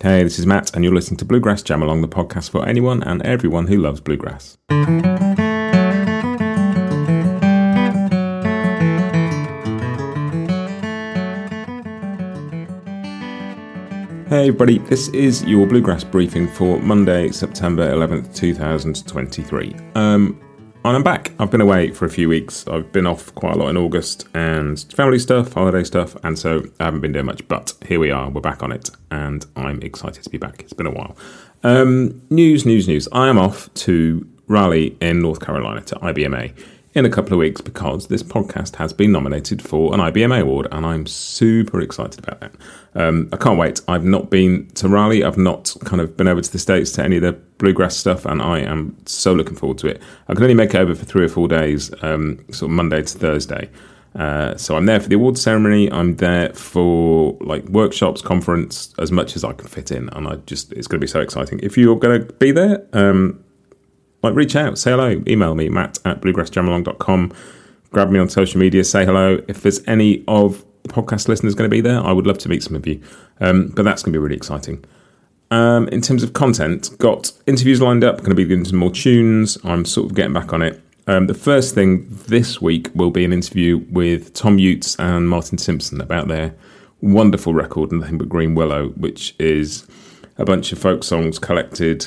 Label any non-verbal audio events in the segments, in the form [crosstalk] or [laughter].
Hey, this is Matt, and you're listening to Bluegrass Jam Along, the podcast for anyone and everyone who loves bluegrass. Hey everybody, this is your Bluegrass briefing for Monday, September 11th, 2023. Um, and I'm back. I've been away for a few weeks. I've been off quite a lot in August and family stuff, holiday stuff, and so I haven't been doing much. But here we are, we're back on it, and I'm excited to be back. It's been a while. Um, news, news, news. I am off to Raleigh in North Carolina to IBMA in a couple of weeks because this podcast has been nominated for an IBMA award, and I'm super excited about that. Um, I can't wait. I've not been to Raleigh. I've not kind of been over to the States to any of the bluegrass stuff, and I am so looking forward to it. I can only make it over for three or four days, um, sort of Monday to Thursday. Uh, so I'm there for the awards ceremony. I'm there for like workshops, conference, as much as I can fit in, and I just it's going to be so exciting. If you're going to be there, um, like reach out, say hello, email me matt at bluegrassjamalong.com, grab me on social media, say hello. If there's any of the podcast listeners going to be there, I would love to meet some of you. Um, but that's going to be really exciting. Um, in terms of content, got interviews lined up, going to be doing some more tunes. I'm sort of getting back on it. Um, the first thing this week will be an interview with Thomm Jutz and Martin Simpson about their wonderful record, Nothing But Green Willow, which is a bunch of folk songs collected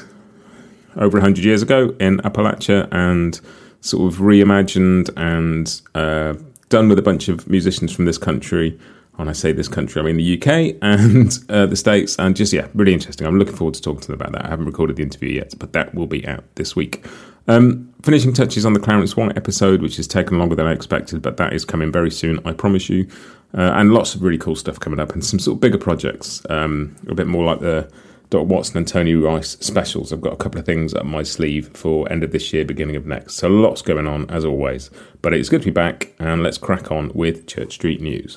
over 100 years ago in Appalachia and sort of reimagined and uh, done with a bunch of musicians from this country. When I say this country, I mean the UK [laughs] and uh, the States, and just yeah, really interesting. I'm looking forward to talking to them about that. I haven't recorded the interview yet, but that will be out this week. Um, finishing touches on the Clarence White episode, which has taken longer than I expected, but that is coming very soon, I promise you. Uh, and lots of really cool stuff coming up, and some sort of bigger projects, um, a bit more like the Doc Watson and Tony Rice specials. I've got a couple of things up my sleeve for end of this year, beginning of next. So lots going on as always. But it's good to be back, and let's crack on with Church Street News.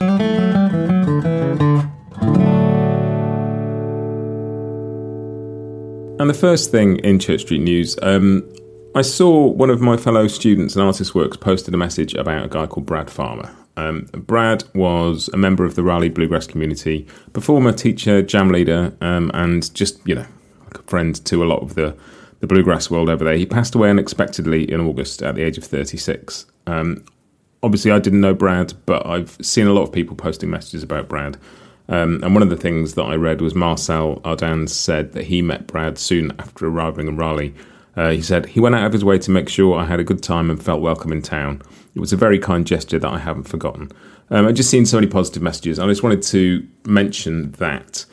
And the first thing in Church Street News, um, I saw one of my fellow students and ArtistWorks posted a message about a guy called Brad Farmer. Um, Brad was a member of the Raleigh Bluegrass community, performer, teacher, jam leader, um, and just, you know, like a friend to a lot of the, the bluegrass world over there. He passed away unexpectedly in August at the age of 36. Um, obviously, I didn't know Brad, but I've seen a lot of people posting messages about Brad. Um, and one of the things that I read was Marcel Ardan said that he met Brad soon after arriving in Raleigh. Uh, he said, He went out of his way to make sure I had a good time and felt welcome in town. It was a very kind gesture that I haven't forgotten. Um, I've just seen so many positive messages. I just wanted to mention that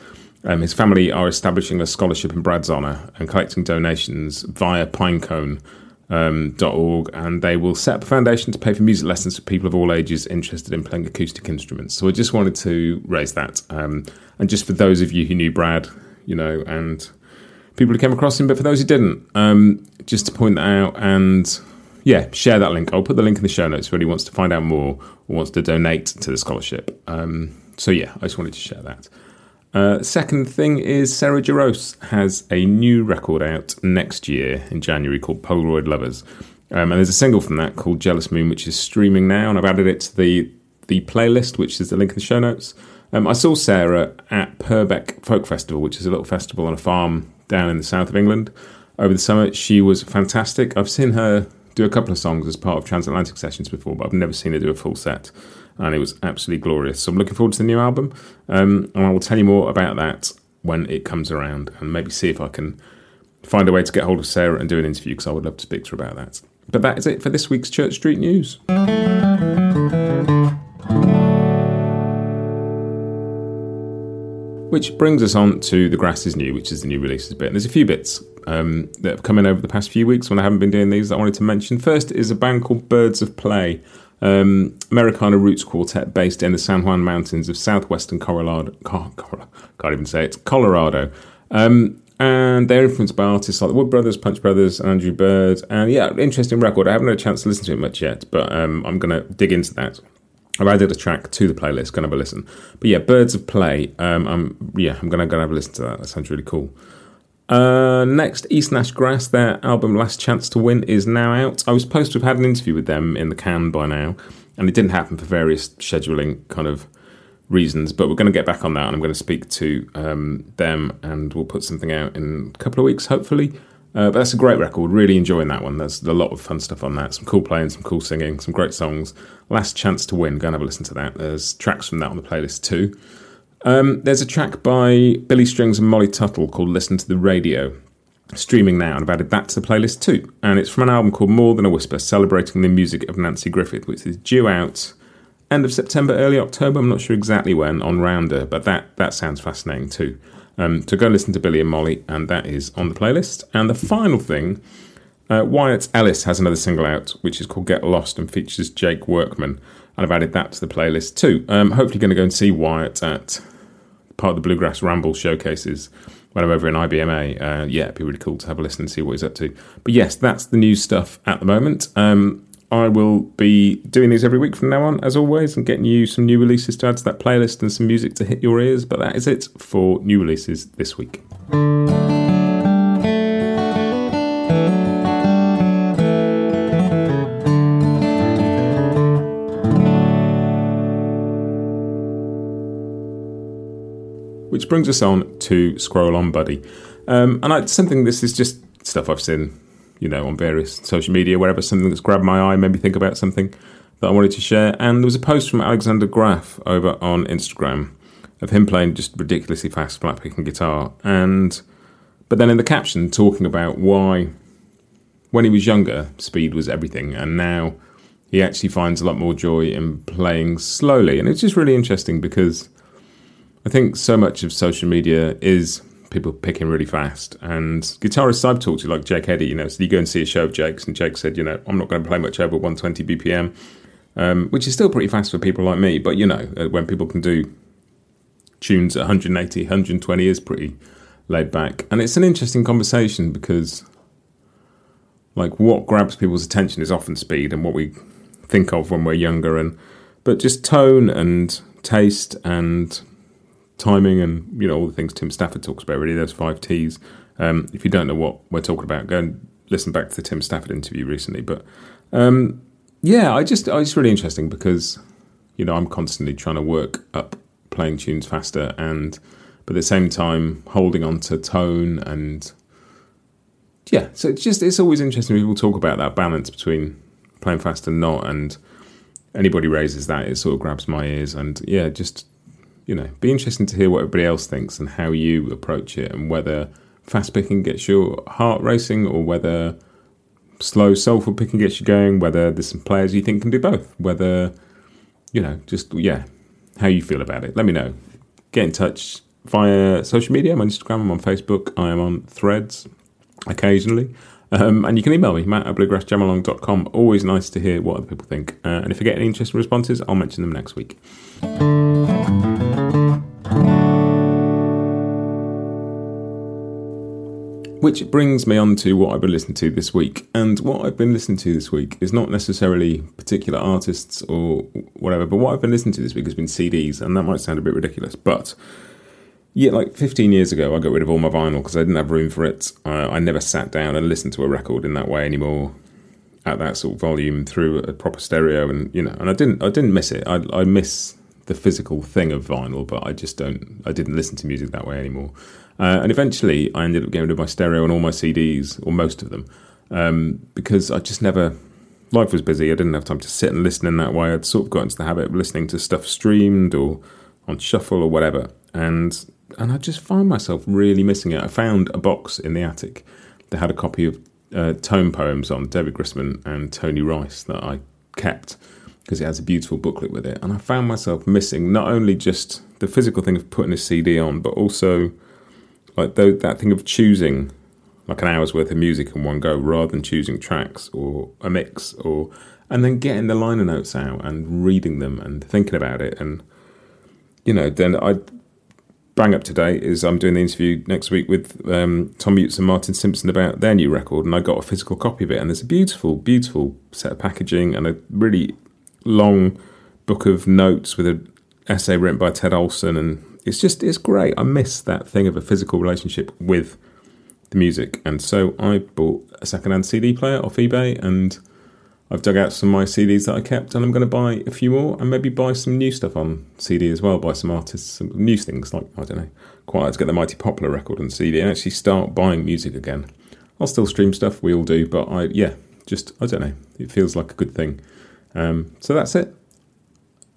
um, his family are establishing a scholarship in Brad's honour and collecting donations via pinecone.org, um, and they will set up a foundation to pay for music lessons for people of all ages interested in playing acoustic instruments. So I just wanted to raise that. Um, and just for those of you who knew Brad, you know, and people who came across him, but for those who didn't, um, just to point that out and yeah, share that link. I'll put the link in the show notes for anyone wants to find out more or wants to donate to the scholarship. Um, so yeah, I just wanted to share that. Uh, second thing is Sarah Jarosz has a new record out next year in January called Polaroid Lovers. Um, and there's a single from that called Jealous Moon, which is streaming now, and I've added it to the the playlist, which is the link in the show notes. Um, I saw Sarah at Purbeck Folk Festival, which is a little festival on a farm down in the south of England over the summer. She was fantastic. I've seen her do a couple of songs as part of transatlantic sessions before, but I've never seen her do a full set, and it was absolutely glorious. So I'm looking forward to the new album, um, and I will tell you more about that when it comes around, and maybe see if I can find a way to get hold of Sarah and do an interview because I would love to speak to her about that. But that is it for this week's Church Street News. Which brings us on to The Grass is New, which is the new releases bit. And there's a few bits um, that have come in over the past few weeks when I haven't been doing these that I wanted to mention. First is a band called Birds of Play. Um, Americana Roots Quartet based in the San Juan Mountains of southwestern Colorado. Can't even say it. Colorado. Um, and they're influenced by artists like the Wood Brothers, Punch Brothers, Andrew Bird. And yeah, interesting record. I haven't had a chance to listen to it much yet, but um, I'm going to dig into that. I've added a track to the playlist. To have a listen. But yeah, Birds of Play. Um, I'm yeah, I'm to go have a listen to that. That sounds really cool. Uh, next, East Nash Grass, their album Last Chance to Win is now out. I was supposed to have had an interview with them in the can by now, and it didn't happen for various scheduling kind of reasons, but we're going to get back on that and I'm going to speak to um, them and we'll put something out in a couple of weeks, hopefully. Uh, but that's a great record. Really enjoying that one. There's a lot of fun stuff on that. Some cool playing, some cool singing, some great songs. Last Chance to Win. Go and have a listen to that. There's tracks from that on the playlist too. Um, there's a track by Billy Strings and Molly Tuttle called Listen to the Radio, streaming now, and I've added that to the playlist too. And it's from an album called More Than a Whisper, celebrating the music of Nanci Griffith, which is due out end of September, early October. I'm not sure exactly when on Rounder, but that that sounds fascinating too. Um, go listen to Billy and Molly, and that is on the playlist. And the final thing, uh, Wyatt Ellis has another single out, which is called Get Lost and features Jake Workman, and I've added that to the playlist too. Um, hopefully, going to go and see Wyatt at part of the Bluegrass Ramble showcases when I'm over in IBMA. Uh, yeah, it'd be really cool to have a listen and see what he's up to. But yes, that's the new stuff at the moment. Um, I will be doing these every week from now on, as always, and getting you some new releases to add to that playlist and some music to hit your ears. But that is it for new releases this week. Which brings us on to Scroll On Buddy. Um, and I, something, this is just stuff I've seen you know, on various social media, wherever something that's grabbed my eye, made me think about something that I wanted to share. And there was a post from Alexander Graf over on Instagram of him playing just ridiculously fast flat picking guitar. And but then in the caption talking about why when he was younger, speed was everything, and now he actually finds a lot more joy in playing slowly. And it's just really interesting because I think so much of social media is people picking really fast. And guitarists I've talked to, like Jake Eddy, you know, so you go and see a show of Jake's, and Jake said, you know, I'm not going to play much over 120 BPM, um, which is still pretty fast for people like me. But, you know, uh, when people can do tunes at 180, 120 is pretty laid back. And it's an interesting conversation because, like, what grabs people's attention is often speed and what we think of when we're younger. And, but just tone and taste and timing and you know all the things Tim Stafford talks about. Really, those five T's. Um, if you don't know what we're talking about, go and listen back to the Tim Stafford interview recently. But um, yeah, I just I just really interesting because you know I'm constantly trying to work up playing tunes faster and but at the same time holding on to tone and yeah so it's just it's always interesting people talk about that balance between playing fast and not and anybody raises that it sort of grabs my ears and yeah just you know, be interesting to hear what everybody else thinks and how you approach it, and whether fast picking gets your heart racing or whether slow soulful picking gets you going. Whether there's some players you think can do both. Whether you know, just yeah, how you feel about it. Let me know. Get in touch via social media. I'm on Instagram. I'm on Facebook. I am on Threads occasionally. Um, and you can email me, matt at bluegrassjamalong.com. Always nice to hear what other people think. Uh, and if I get any interesting responses, I'll mention them next week. Which brings me on to what I've been listening to this week. And what I've been listening to this week is not necessarily particular artists or whatever, but what I've been listening to this week has been CDs, and that might sound a bit ridiculous, but yeah, like 15 years ago, I got rid of all my vinyl because I didn't have room for it. I, I never sat down and listened to a record in that way anymore at that sort of volume through a proper stereo and you know and I didn't I didn't miss it I, I miss the physical thing of vinyl but I just don't I didn't listen to music that way anymore uh, and eventually, I ended up getting rid of my stereo and all my CDs, or most of them, um, because I just never. Life was busy. I didn't have time to sit and listen in that way. I'd sort of got into the habit of listening to stuff streamed or on shuffle or whatever, and and I just find myself really missing it. I found a box in the attic that had a copy of uh, tone poems on David Grisman and Tony Rice that I kept because it has a beautiful booklet with it. And I found myself missing not only just the physical thing of putting a CD on, but also like that thing of choosing like an hour's worth of music in one go rather than choosing tracks or a mix or and then getting the liner notes out and reading them and thinking about it and you know then I bang up today is I'm doing the interview next week with um, Thomm Jutz and Martin Simpson about their new record and I got a physical copy of it and there's a beautiful beautiful set of packaging and a really long book of notes with an essay written by Ted Olson and it's just it's great I miss that thing of a physical relationship with the music. And so I bought a secondhand CD player off eBay and I've dug out some of my CDs that I kept and I'm going to buy a few more and maybe buy some new stuff on CD as well by some artists, some new things like, I don't know, quite like to get the Mighty Poplar record on CD and actually start buying music again. I'll still stream stuff, we all do, but I, yeah, just, I don't know, it feels like a good thing. Um, so that's it.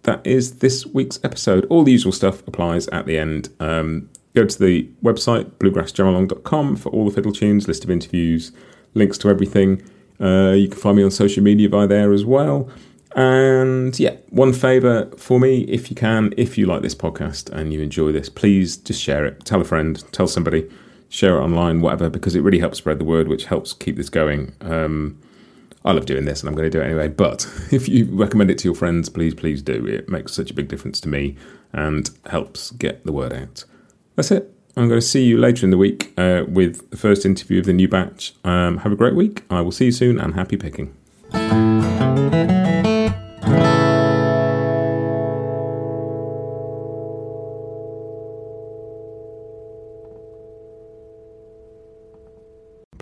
That is this week's episode. All the usual stuff applies at the end. Um, Go to the website, bluegrassjamalong.com, for all the fiddle tunes, list of interviews, links to everything. Uh, you can find me on social media by there as well. And yeah, one favour for me, if you can, if you like this podcast and you enjoy this, please just share it. Tell a friend, tell somebody, share it online, whatever, because it really helps spread the word, which helps keep this going. Um, I love doing this and I'm going to do it anyway. But [laughs] if you recommend it to your friends, please, please do. It makes such a big difference to me and helps get the word out. That's it. I'm going to see you later in the week uh, with the first interview of the new batch. Um, have a great week. I will see you soon and happy picking.